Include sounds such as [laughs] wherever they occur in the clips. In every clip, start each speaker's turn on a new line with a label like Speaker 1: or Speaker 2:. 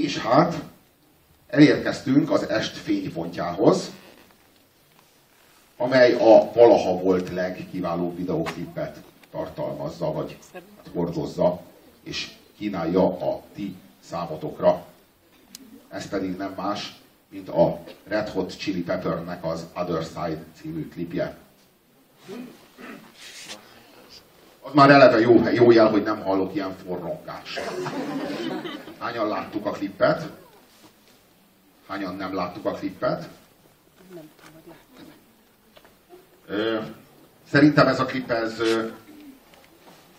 Speaker 1: És hát elérkeztünk az est fénypontjához, amely a valaha volt legkiválóbb videóklipet tartalmazza, vagy hát hordozza, és kínálja a ti számotokra. Ez pedig nem más, mint a Red Hot Chili Peppernek az Other Side című klipje az már eleve jó, jó jel, hogy nem hallok ilyen forrongást. Hányan láttuk a klippet? Hányan nem láttuk a klippet? Nem tudom, hogy láttam. Szerintem ez a klip, ez,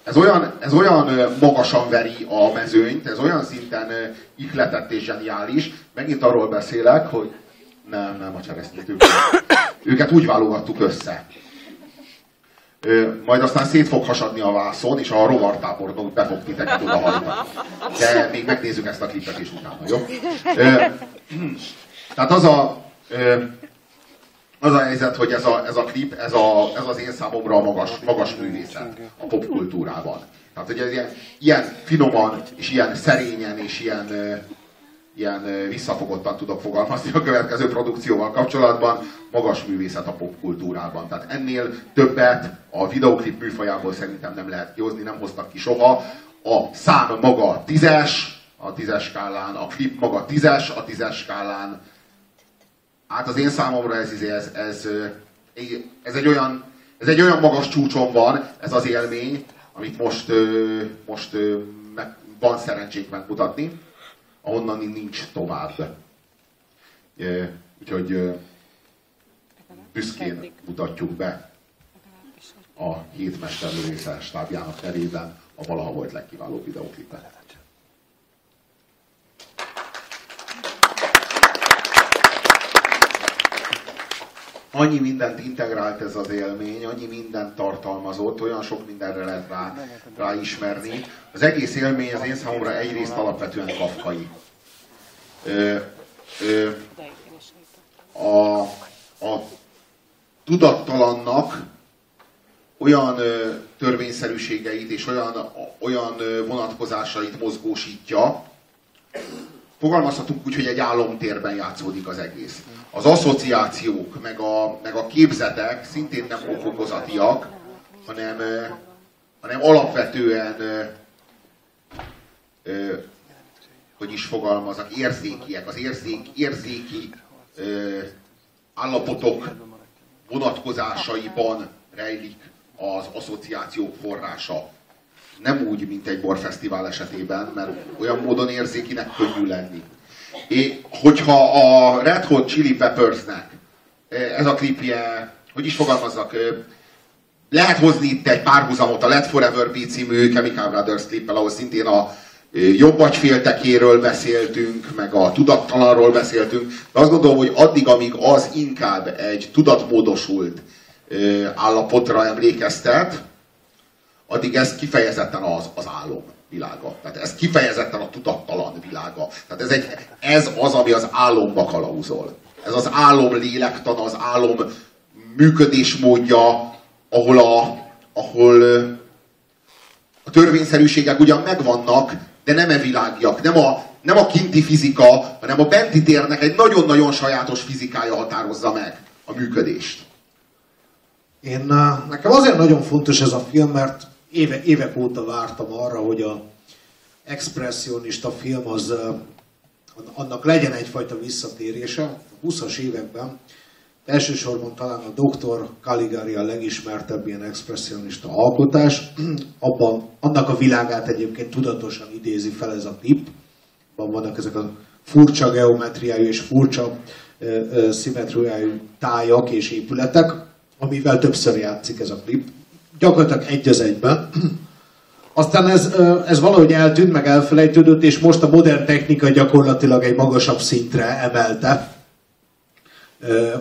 Speaker 1: ez, olyan, ez olyan magasan veri a mezőnyt, ez olyan szinten ihletett és zseniális. Megint arról beszélek, hogy nem, nem a cseresznyét őket. őket úgy válogattuk össze. Majd aztán szét fog hasadni a vászon, és a rovartábornok be fog titeket oda De még megnézzük ezt a klipet is utána, jó? Tehát az a, az a helyzet, hogy ez a, ez a klip, ez, a, ez az én számomra a magas, magas művészet a popkultúrában. Tehát, hogy ez ilyen, ilyen finoman, és ilyen szerényen, és ilyen, ilyen visszafogottan tudok fogalmazni a következő produkcióval kapcsolatban, magas művészet a popkultúrában. Tehát ennél többet a videoklip műfajából szerintem nem lehet kihozni, nem hoztak ki soha. A szám maga tízes, a tízes skálán, a klip maga tízes, a tízes skálán. Hát az én számomra ez, ez, ez, ez, egy olyan, ez egy olyan magas csúcson van, ez az élmény, amit most, most meg, van szerencsénk megmutatni ahonnan nincs tovább. Úgyhogy büszkén mutatjuk be a hét mesterlövésze stábjának nevében a valaha volt legkiválóbb videóklipet. Annyi mindent integrált ez az élmény, annyi mindent tartalmazott, olyan sok mindenre lehet rá, ismerni. Az egész élmény az én számomra egyrészt alapvetően kafkai. Ö, ö, a, a tudattalannak olyan ö, törvényszerűségeit és olyan, olyan vonatkozásait mozgósítja, fogalmazhatunk úgy, hogy egy álomtérben játszódik az egész. Az asszociációk, meg a, meg a képzetek szintén nem okokozatiak, hanem, hanem alapvetően hogy is fogalmaznak, érzékiek, az érzék, érzéki állapotok vonatkozásaiban rejlik az asszociációk forrása nem úgy, mint egy borfesztivál esetében, mert olyan módon érzékinek könnyű lenni. É, hogyha a Red Hot Chili Peppersnek ez a klipje, hogy is fogalmazzak, lehet hozni itt egy párhuzamot a Let Forever Be című Chemical Brothers klippel, ahol szintén a jobb agyféltekéről beszéltünk, meg a tudattalanról beszéltünk, de azt gondolom, hogy addig, amíg az inkább egy tudatmódosult állapotra emlékeztet, addig ez kifejezetten az, az álom világa. Tehát ez kifejezetten a tudattalan világa. Tehát ez, egy, ez az, ami az álomba kalauzol. Ez az álom lélektan, az álom működésmódja, ahol a, ahol a törvényszerűségek ugyan megvannak, de nem e világiak, nem a, nem a kinti fizika, hanem a benti térnek egy nagyon-nagyon sajátos fizikája határozza meg a működést.
Speaker 2: Én, nekem azért nagyon fontos ez a film, mert éve, évek óta vártam arra, hogy a expressionista film az annak legyen egyfajta visszatérése. A 20-as években elsősorban talán a Dr. Caligari a legismertebb ilyen expressionista alkotás. [clears throat] Abban, annak a világát egyébként tudatosan idézi fel ez a klip. Vannak ezek a furcsa geometriájú és furcsa szimmetriájú tájak és épületek, amivel többször játszik ez a klip gyakorlatilag egy az egyben. [clears throat] Aztán ez, ez valahogy eltűnt, meg elfelejtődött, és most a modern technika gyakorlatilag egy magasabb szintre emelte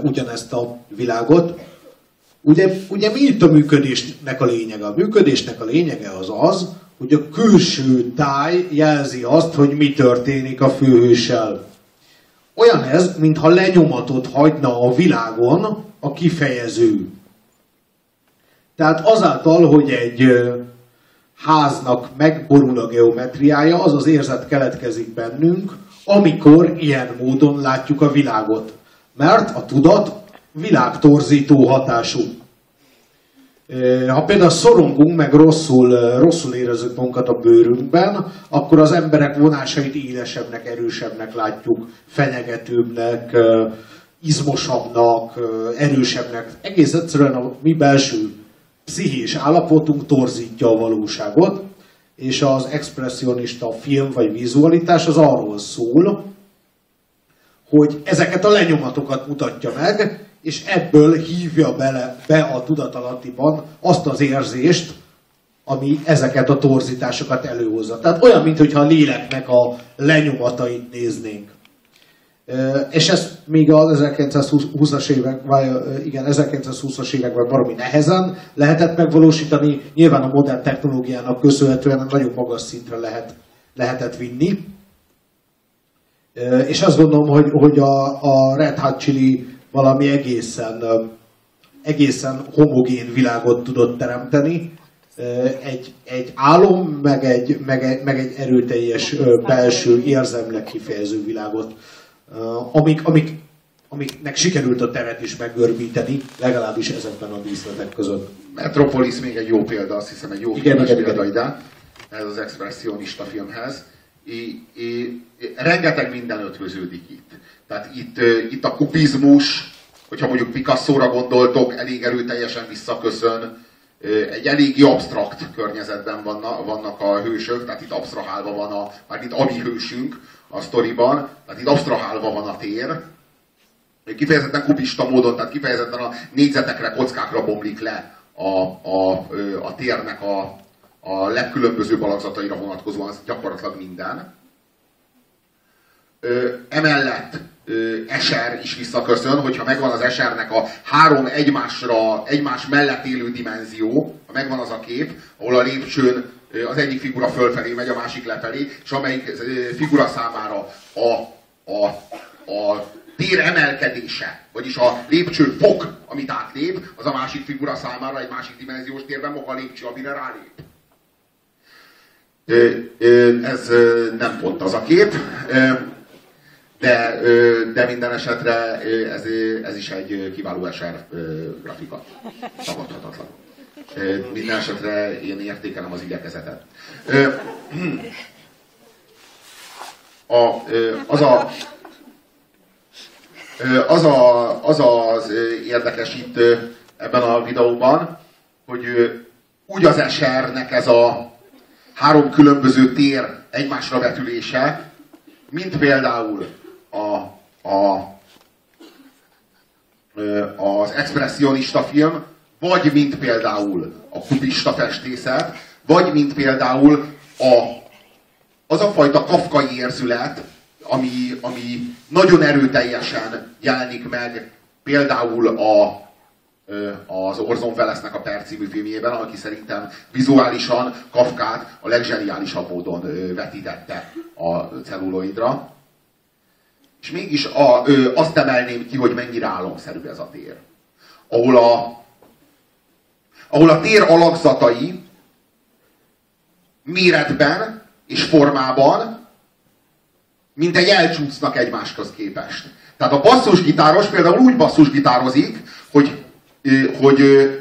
Speaker 2: ugyanezt a világot. Ugye, ugye mi itt a működésnek a lényege? A működésnek a lényege az az, hogy a külső táj jelzi azt, hogy mi történik a főhőssel. Olyan ez, mintha lenyomatot hagyna a világon a kifejező. Tehát azáltal, hogy egy háznak megborul a geometriája, az az érzet keletkezik bennünk, amikor ilyen módon látjuk a világot. Mert a tudat világtorzító hatású. Ha például szorongunk, meg rosszul, rosszul érezzük magunkat a bőrünkben, akkor az emberek vonásait élesebbnek, erősebbnek látjuk, fenyegetőbbnek, izmosabbnak, erősebbnek. Egész egyszerűen a mi belső pszichés állapotunk torzítja a valóságot, és az expressionista film vagy vizualitás az arról szól, hogy ezeket a lenyomatokat mutatja meg, és ebből hívja bele, be a tudatalattiban azt az érzést, ami ezeket a torzításokat előhozza. Tehát olyan, mintha a léleknek a lenyomatait néznénk. És ezt még az 1920-as évek, vagy igen, 1920-as években baromi nehezen lehetett megvalósítani. Nyilván a modern technológiának köszönhetően nagyon magas szintre lehet, lehetett vinni. És azt gondolom, hogy, hogy a, a Red Hot Chili valami egészen, egészen homogén világot tudott teremteni. Egy, egy álom, meg egy, meg egy, meg egy erőteljes belső érzelmileg kifejező világot, amik, amik, amiknek sikerült a teret is meggörbíteni, legalábbis ezekben a díszletek között.
Speaker 1: Metropolis még egy jó példa, azt hiszem egy jó
Speaker 2: Igen, igen,
Speaker 1: példa
Speaker 2: igen.
Speaker 1: ide, ez az expressionista filmhez. I, I, rengeteg minden ötvöződik itt. Tehát itt, itt a kubizmus, hogyha mondjuk Picasso-ra gondoltok, elég erőteljesen visszaköszön, egy eléggé absztrakt környezetben vannak, vannak a hősök, tehát itt absztrahálva van a, mármint a mi hősünk a sztoriban, tehát itt absztrahálva van a tér, kifejezetten kubista módon, tehát kifejezetten a négyzetekre, kockákra bomlik le a, a, a térnek a, a legkülönbözőbb alakzataira vonatkozóan gyakorlatilag minden. Emellett Eser is visszaköszön, hogyha megvan az Esernek a három egymásra, egymás mellett élő dimenzió, ha megvan az a kép, ahol a lépcsőn az egyik figura fölfelé megy, a másik lefelé, és amelyik figura számára a, a, a tér emelkedése, vagyis a lépcső fok, amit átlép, az a másik figura számára egy másik dimenziós térben maga a lépcső, amire rálép. Ez nem pont az a kép, de, de minden esetre ez, ez is egy kiváló ö, grafika. Tagadhatatlan. Minden esetre én értékelem az igyekezetet. [clears throat] A, az a az, a, az az érdekes itt ebben a videóban, hogy úgy az esernek ez a három különböző tér egymásra vetülése, mint például a, a, az expressionista film, vagy mint például a kubista festészet, vagy mint például a, az a fajta kafkai érzület, ami, ami nagyon erőteljesen jelenik meg például a, az Orson Wellesnek a Per című filmjében, aki szerintem vizuálisan Kafkát a leggeniálisabb módon vetítette a celluloidra. És mégis a, ö, azt emelném ki, hogy mennyire álomszerű ez a tér. Ahol a, ahol a tér alakzatai méretben és formában mint egy elcsúsznak egymáshoz képest. Tehát a basszusgitáros például úgy basszusgitározik, hogy, hogy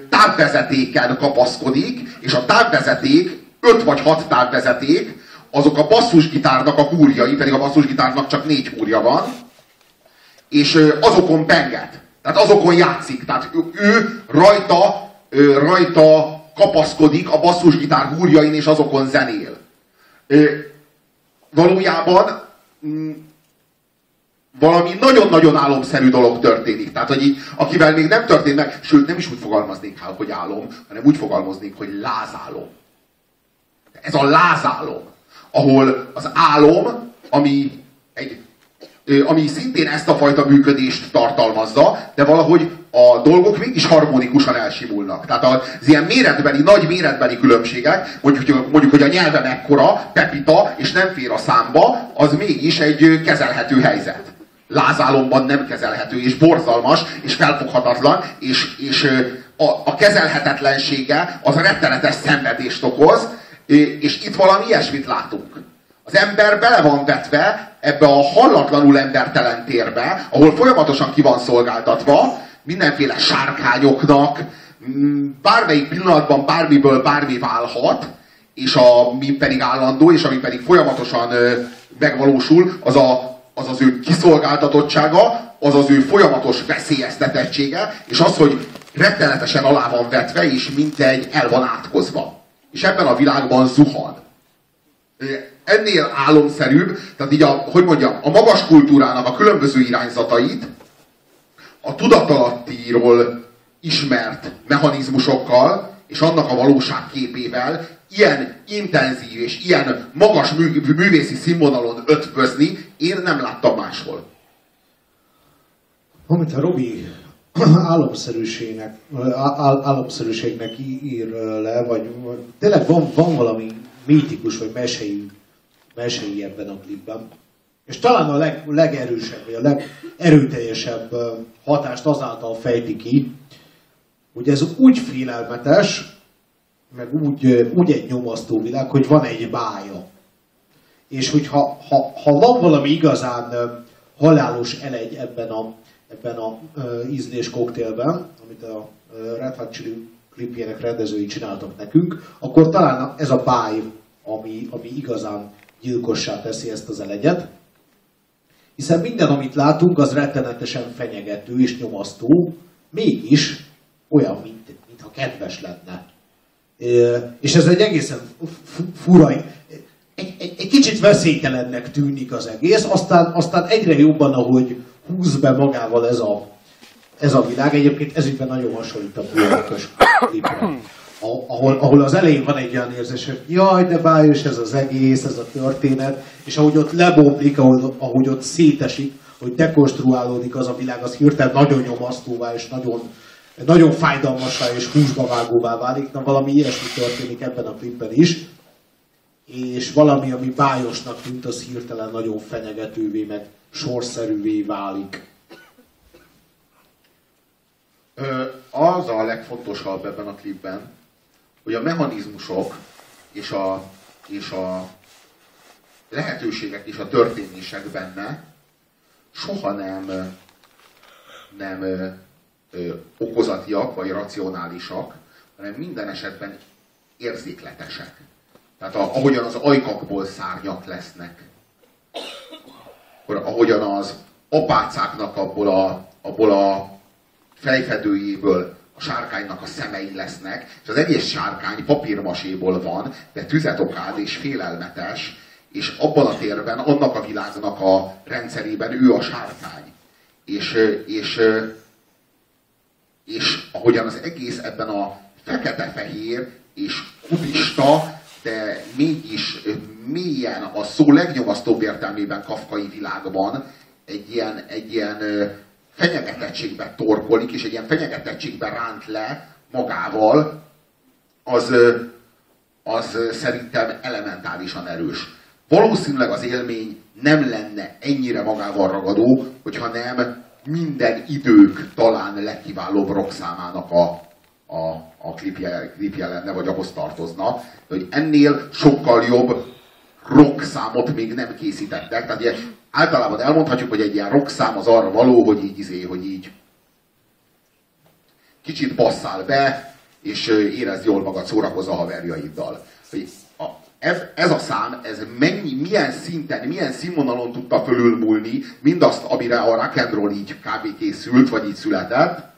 Speaker 1: távvezetéken kapaszkodik, és a távvezeték, öt vagy hat távvezeték, azok a basszusgitárnak a húrjai, pedig a basszusgitárnak csak négy húrja van, és azokon penget. Tehát azokon játszik. Tehát ő, rajta, rajta kapaszkodik a basszusgitár húrjain, és azokon zenél. Valójában mm, valami nagyon-nagyon álomszerű dolog történik. Tehát, hogy így, akivel még nem történt meg, sőt, nem is úgy fogalmaznék hát, hogy álom, hanem úgy fogalmaznék, hogy lázálom. Ez a lázálom, ahol az álom, ami, egy, ami szintén ezt a fajta működést tartalmazza, de valahogy a dolgok mégis harmonikusan elsimulnak. Tehát az ilyen méretbeli, nagy méretbeli különbségek, mondjuk, mondjuk hogy a nyelve mekkora, pepita, és nem fér a számba, az mégis egy kezelhető helyzet. Lázálomban nem kezelhető, és borzalmas, és felfoghatatlan, és, és a, a kezelhetetlensége az rettenetes szenvedést okoz, és itt valami ilyesmit látunk. Az ember bele van vetve ebbe a hallatlanul embertelen térbe, ahol folyamatosan ki van szolgáltatva, mindenféle sárkányoknak, mm, bármelyik pillanatban bármiből bármi válhat, és ami pedig állandó, és ami pedig folyamatosan megvalósul, az, a, az az ő kiszolgáltatottsága, az az ő folyamatos veszélyeztetettsége, és az, hogy rettenetesen alá van vetve, és mintegy el van átkozva. És ebben a világban zuhan ennél álomszerűbb, tehát így a, hogy mondjam, a magas kultúrának a különböző irányzatait a tudatalattiról ismert mechanizmusokkal és annak a valóságképével ilyen intenzív és ilyen magas mű, művészi színvonalon ötvözni én nem láttam máshol.
Speaker 2: Amit a Robi [clears throat] álomszerűségnek, áll, álomszerűségnek ír le, vagy, vagy tényleg van, van valami mítikus, vagy mesei, mesei ebben a klipben. És talán a leg, legerősebb, vagy a legerőteljesebb hatást azáltal fejti ki, hogy ez úgy félelmetes, meg úgy, úgy egy nyomasztó világ, hogy van egy bája. És hogyha ha, ha van valami igazán halálos elegy ebben a, ebben a ízlés koktélben, amit a Red Hot Chili klipjének rendezői csináltak nekünk, akkor talán ez a báj, ami, ami igazán gyilkossá teszi ezt az elegyet. Hiszen minden, amit látunk, az rettenetesen fenyegető és nyomasztó, mégis olyan, mint, mintha kedves lenne. És ez egy egészen fura, egy, egy, egy kicsit veszélytelennek tűnik az egész, aztán, aztán egyre jobban, ahogy húz be magával ez a, ez a világ, egyébként ezügyben nagyon hasonlít a Björkös. Ahol, ahol az elején van egy olyan érzés, hogy jaj, de bájos ez az egész, ez a történet, és ahogy ott lebomlik, ahogy, ahogy ott szétesik, hogy dekonstruálódik az a világ, az hirtelen nagyon nyomasztóvá és nagyon, nagyon fájdalmasá és húsba vágóvá válik. Na valami ilyesmi történik ebben a klipben is. És valami, ami bájosnak tűnt, az hirtelen nagyon fenyegetővé, meg sorszerűvé válik.
Speaker 1: Az a legfontosabb ebben a klipben, hogy a mechanizmusok és a, és a lehetőségek és a történések benne soha nem, nem ö, okozatiak vagy racionálisak, hanem minden esetben érzékletesek. Tehát a, ahogyan az ajkakból szárnyak lesznek, akkor ahogyan az apácáknak abból a, abból a fejfedőjéből a sárkánynak a szemei lesznek, és az egész sárkány papírmaséból van, de tüzet okád és félelmetes, és abban a térben, annak a világnak a rendszerében ő a sárkány. És, és, és ahogyan az egész ebben a fekete-fehér és kubista, de mégis mélyen a szó legnyomasztóbb értelmében kafkai világban egy ilyen, egy ilyen fenyegetettségbe torkolik, és egy ilyen fenyegetettségbe ránt le magával, az, az szerintem elementálisan erős. Valószínűleg az élmény nem lenne ennyire magával ragadó, hogyha nem minden idők talán legkiválóbb rock számának a, a, a klipje, klipje lenne, vagy ahhoz tartozna, hogy ennél sokkal jobb rock számot még nem készítettek. Tehát ugye, általában elmondhatjuk, hogy egy ilyen rock szám az arra való, hogy így izé, hogy így kicsit passzál be, és érezd jól magad, szórakozz a haverjaiddal. Hogy a, ez, ez a szám, ez mennyi, milyen szinten, milyen színvonalon tudta fölülmúlni mindazt, amire a rock and roll így kb. készült, vagy így született,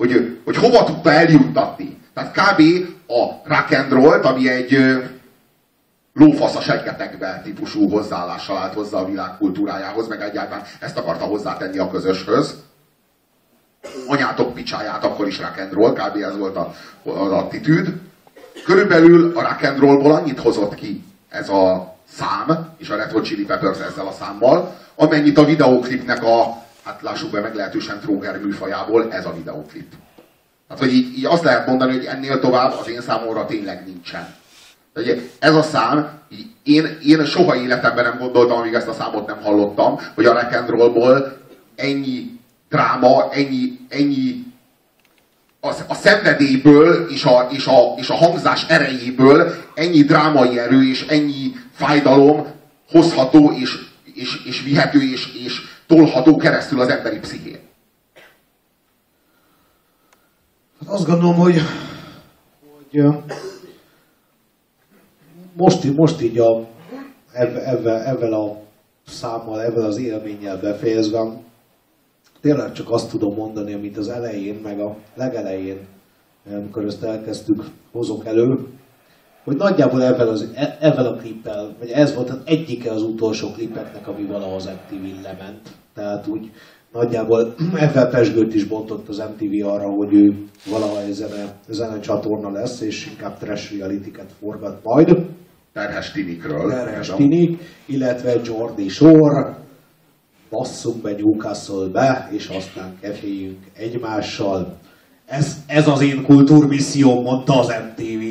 Speaker 1: hogy, hogy hova tudta eljuttatni. Tehát kb. a rock and roll ami egy lófasz a seggetekbe típusú hozzáállással állt hozzá a világ kultúrájához, meg egyáltalán ezt akarta hozzátenni a közöshöz. Anyátok picsáját akkor is rock and roll, kb. ez volt a, az attitűd. Körülbelül a rock and rollból annyit hozott ki ez a szám, és a Red Hot Chili Peppers ezzel a számmal, amennyit a videóklipnek a, hát lássuk be, meglehetősen tróger műfajából ez a videóklip. Hát, hogy így, így azt lehet mondani, hogy ennél tovább az én számomra tényleg nincsen. Ugye, ez a szám, én, én soha életemben nem gondoltam, amíg ezt a számot nem hallottam, hogy a rock and ennyi dráma, ennyi, ennyi a, a szenvedélyből és a, és, a, és a hangzás erejéből ennyi drámai erő és ennyi fájdalom hozható és, és, és vihető és, és tolható keresztül az emberi pszichén.
Speaker 2: Hát azt gondolom, hogy, hogy most, most így a, ebben, ebben a számmal, ebben az élménnyel befejezve, tényleg csak azt tudom mondani, amit az elején, meg a legelején, amikor ezt elkezdtük, hozok elő, hogy nagyjából ebben, az, e, ebben a klippel, vagy ez volt az egyike az utolsó klippeknek, ami valaha az MTV lement. Tehát úgy nagyjából [clears throat] ebben pesgőt is bontott az MTV arra, hogy ő valaha egy zene, zene csatorna lesz, és inkább trash reality forgat majd.
Speaker 1: Terhes tinikről.
Speaker 2: Terhes tinik, illetve Jordi Shore, basszunk be Newcastle be, és aztán keféljünk egymással. Ez, ez az én kultúrmisszióm, mondta az MTV.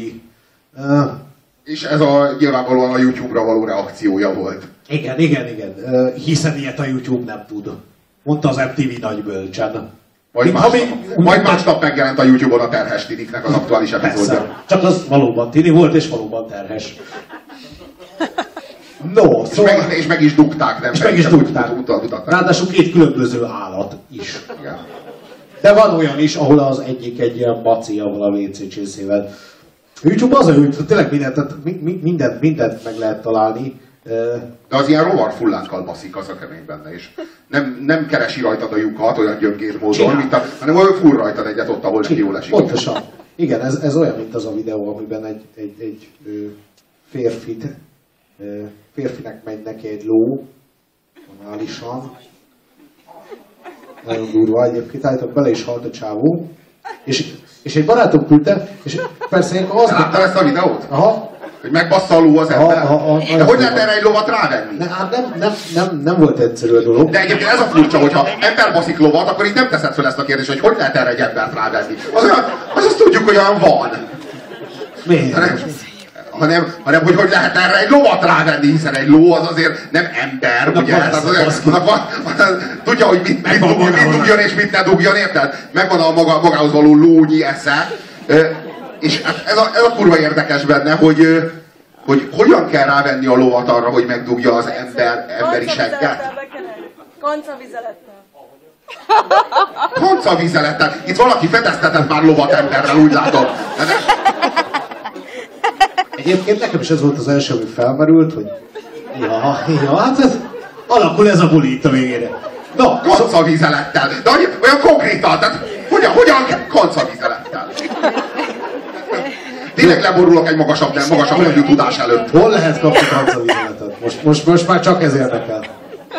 Speaker 1: És ez a nyilvánvalóan a YouTube-ra való reakciója volt.
Speaker 2: igen, igen, igen. Hiszen ilyet a YouTube nem tud. Mondta az MTV nagy bölcsen.
Speaker 1: Majd,
Speaker 2: Mint
Speaker 1: másnap,
Speaker 2: ami-
Speaker 1: majd másnap megjelent a YouTube-on a Terhes Tidiknek az aktuális epizódja.
Speaker 2: Persze. Csak az valóban tini volt, és valóban terhes. No,
Speaker 1: És
Speaker 2: szóval...
Speaker 1: meg, és meg is dugták, nem
Speaker 2: És meg is dugták.
Speaker 1: utal- mutatták.
Speaker 2: Ráadásul két különböző állat is.
Speaker 1: Igen.
Speaker 2: De van olyan is, ahol az egyik egy ilyen baci, ahol a WC csészével. YouTube az hogy tényleg mindent, tehát mi- mi- mindent, mindent meg lehet találni.
Speaker 1: De az ilyen rovar fullánkkal baszik, az a kemény benne, és nem, nem keresi rajtad a lyukat olyan gyöngér módon,
Speaker 2: Csinál.
Speaker 1: mint a, hanem olyan full rajtad egyet ott, ahol neki jól esik.
Speaker 2: Pontosan. Igen, ez, ez olyan, mint az a videó, amiben egy, egy, egy férfit, férfinek megy neki egy ló, análisan. Nagyon durva egyébként, állítok bele is halt a csávó. És, és egy barátom küldte, és persze én azt
Speaker 1: Láttál ezt a videót?
Speaker 2: Aha,
Speaker 1: Hogy megbassza a ló az
Speaker 2: Aha,
Speaker 1: ember?
Speaker 2: aha, aha,
Speaker 1: De
Speaker 2: nagyon
Speaker 1: hogy lehet erre egy lovat rávenni?
Speaker 2: ne, hát nem, nem, nem, nem volt egyszerű a dolog.
Speaker 1: De egyébként ez a furcsa, hogyha ember baszik lovat, akkor így nem teszed fel ezt a kérdést, hogy hogy lehet erre egy embert rávenni. Az, olyan, az azt tudjuk, hogy olyan van.
Speaker 2: Miért?
Speaker 1: Hanem, hanem, hogy hogy lehet erre egy lovat rávenni, hiszen egy ló az azért nem ember,
Speaker 2: Annak
Speaker 1: ugye?
Speaker 2: van
Speaker 1: Tehát
Speaker 2: ez a
Speaker 1: azért,
Speaker 2: baszki.
Speaker 1: annak van, tudja, hogy mit, mit, dugjon, mit dugjon és mit ne dugjon, érted? Megvan a maga, magához való lónyi esze. És hát ez a, ez a kurva érdekes benne, hogy, hogy hogyan kell rávenni a lovat arra, hogy megdugja az ember, emberi segget.
Speaker 3: Kancavizelettel. Kancavizelettel.
Speaker 1: Itt valaki fedeztetett már lovat emberrel, úgy látom.
Speaker 2: Egyébként nekem is ez volt az első, ami felmerült, hogy ja, ja, hát ez, alakul ez a buli itt a végére. Na, szó,
Speaker 1: Konca vizelettel. De annyi- olyan konkrétan, tehát hogyan, hogyan kell konca vizelettel? Tényleg leborulok egy magasabb, nem, magasabb rendű tudás előtt.
Speaker 2: hol lehet kapni kancavizeletet? Most, most, most már csak ez érdekel.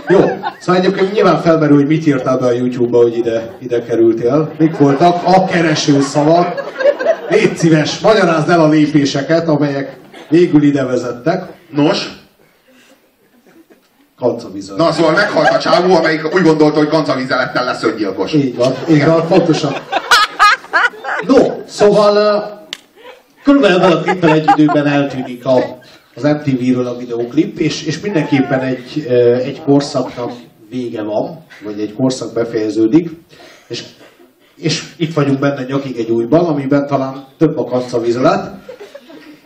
Speaker 2: Jó, szóval egyébként nyilván felmerül, hogy mit írtál be a YouTube-ba, hogy ide, ide kerültél. Mik voltak a kereső szavak? Légy szíves, magyarázd el a lépéseket, amelyek végül ide vezettek.
Speaker 1: Nos,
Speaker 2: Kancavizelet.
Speaker 1: na szóval meghalt a csávó, amelyik úgy gondolta, hogy konca vizelettel lesz öngyilkos.
Speaker 2: Így van, így van, pontosan. No, szóval körülbelül klippel egy időben eltűnik a, az MTV-ről a videoklip, és, és mindenképpen egy, egy korszaknak vége van, vagy egy korszak befejeződik, és, és itt vagyunk benne nyakig egy újban, amiben talán több a kancavizelet,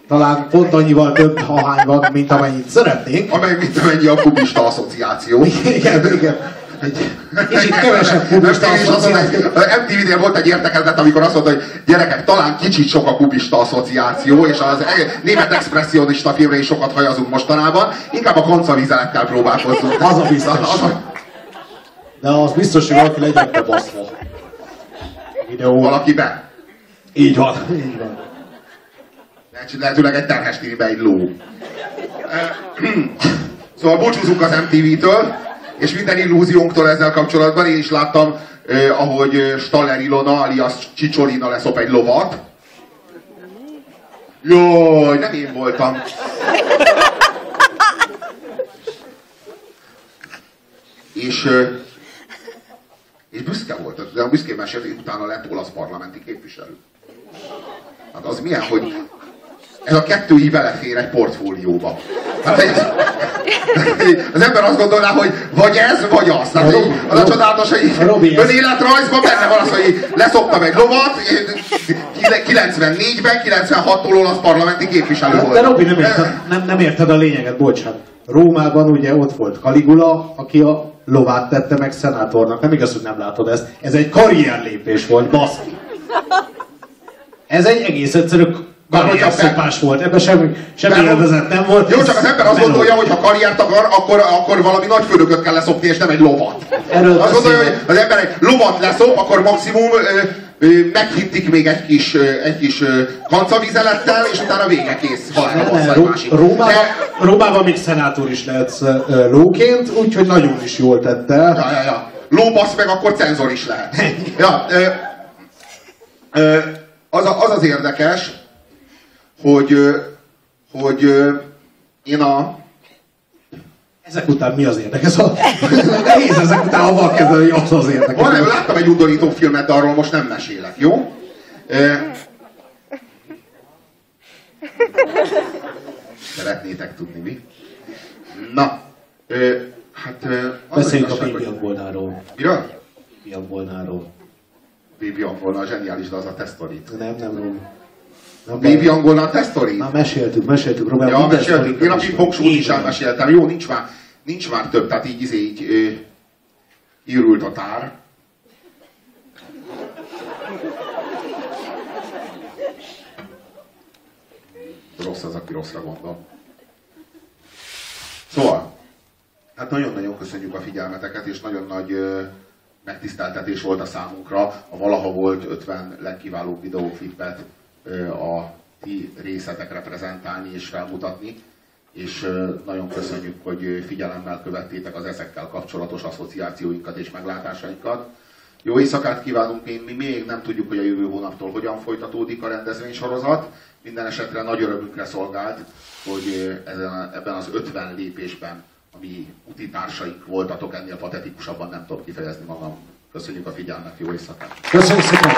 Speaker 2: talán pont annyival több ahány van, mint amennyit szeretnénk.
Speaker 1: Amely mint amennyi a kubista asszociáció. [laughs]
Speaker 2: Igen, igen. Egy kicsit kevesebb kubista asszociáció.
Speaker 1: MTV-nél volt egy értekezlet, amikor azt mondta, hogy gyerekek, talán kicsit sok a kubista asszociáció, és az e- német expressionista filmre is sokat hajazunk mostanában, inkább a koncavizelettel próbálkozzunk.
Speaker 2: Az a biztos.
Speaker 1: Az a-
Speaker 2: De az biztos, hogy valaki legyen bebaszva. Videó.
Speaker 1: valaki be.
Speaker 2: Így van, így van.
Speaker 1: Lehet- Lehetőleg egy terhes tinibe egy ló. [clears throat] Szóval búcsúzunk az MTV-től, és minden illúziónktól ezzel kapcsolatban. Én is láttam, eh, ahogy Staller Ilona, alias Csicsolina leszop egy lovat. Jaj, nem én voltam. És, és büszke volt, de a büszkén mesélt, hogy utána lett olasz parlamenti képviselő. Hát az milyen, hogy ez a kettő így belefér egy portfólióba. Hát egy, az ember azt gondolná, hogy vagy ez, vagy az. Tehát
Speaker 2: Robi-
Speaker 1: az a csodálatos, hogy önéletrajzban benne van az, hogy leszoptam egy lovat, 94-ben, 96-tól olasz parlamenti képviselő volt.
Speaker 2: De Robi, nem érted, nem, nem érted a lényeget, bocsánat. Rómában ugye ott volt Caligula, aki a lovát tette meg szenátornak. Nem igaz, hogy nem látod ezt. Ez egy karrierlépés volt, baszki. Ez egy egész egyszerű karrierszopás volt. Ebben semmi, semmi
Speaker 1: Nem.
Speaker 2: nem volt.
Speaker 1: Jó, csak az ember azt gondolja, hogy ha karriert akar, akkor, akkor valami nagy fölököt kell leszopni, és nem egy lovat.
Speaker 2: Erről
Speaker 1: azt gondolja, hogy az ember egy lovat leszop, akkor maximum meghittik még egy kis, egy kis kancavizelettel, és utána vége kész.
Speaker 2: Rómában, Rómában még szenátor is lehetsz lóként, úgyhogy nagyon is jól tette.
Speaker 1: Ja, ja, ja. Lóbasz meg, akkor cenzor is lehet. Ja, ö, ö, az, a, az az érdekes, hogy, hogy én a
Speaker 2: Ezek után mi az érdekes? A... [laughs] Nehéz ezek után avval kezdeni, hogy az az érdekes.
Speaker 1: Van, láttam egy undorító filmet, de arról most nem mesélek, jó? E... Szeretnétek tudni, mi? Na, e... hát... E...
Speaker 2: Beszéljünk a
Speaker 1: hogy-
Speaker 2: Angolnáról.
Speaker 1: Miről?
Speaker 2: Baby Angolnáról.
Speaker 1: Baby angolna a zseniális, de az a tesztorit.
Speaker 2: Nem, nem, nem. Nem
Speaker 1: Baby angolna a tesztorit?
Speaker 2: Már meséltük, meséltük, Robert.
Speaker 1: Ja, meséltük. Én a show is
Speaker 2: Így
Speaker 1: elmeséltem. Jó, nincs már, nincs már több, tehát így, izé, így ö, írult a tár. Rossz az, aki rosszra gondol. Szóval, hát nagyon-nagyon köszönjük a figyelmeteket, és nagyon nagy ö, megtiszteltetés volt a számunkra a valaha volt 50 legkiválóbb videóklipet a ti részetekre prezentálni és felmutatni, és nagyon köszönjük, hogy figyelemmel követtétek az ezekkel kapcsolatos asszociációinkat és meglátásainkat. Jó éjszakát kívánunk, mi, mi még nem tudjuk, hogy a jövő hónaptól hogyan folytatódik a rendezvénysorozat. Minden esetre nagy örömünkre szolgált, hogy ebben az 50 lépésben, ami utitársaink voltatok, ennél patetikusabban nem tudom kifejezni magam. Köszönjük a figyelmet, jó éjszakát!
Speaker 2: Köszönjük szépen!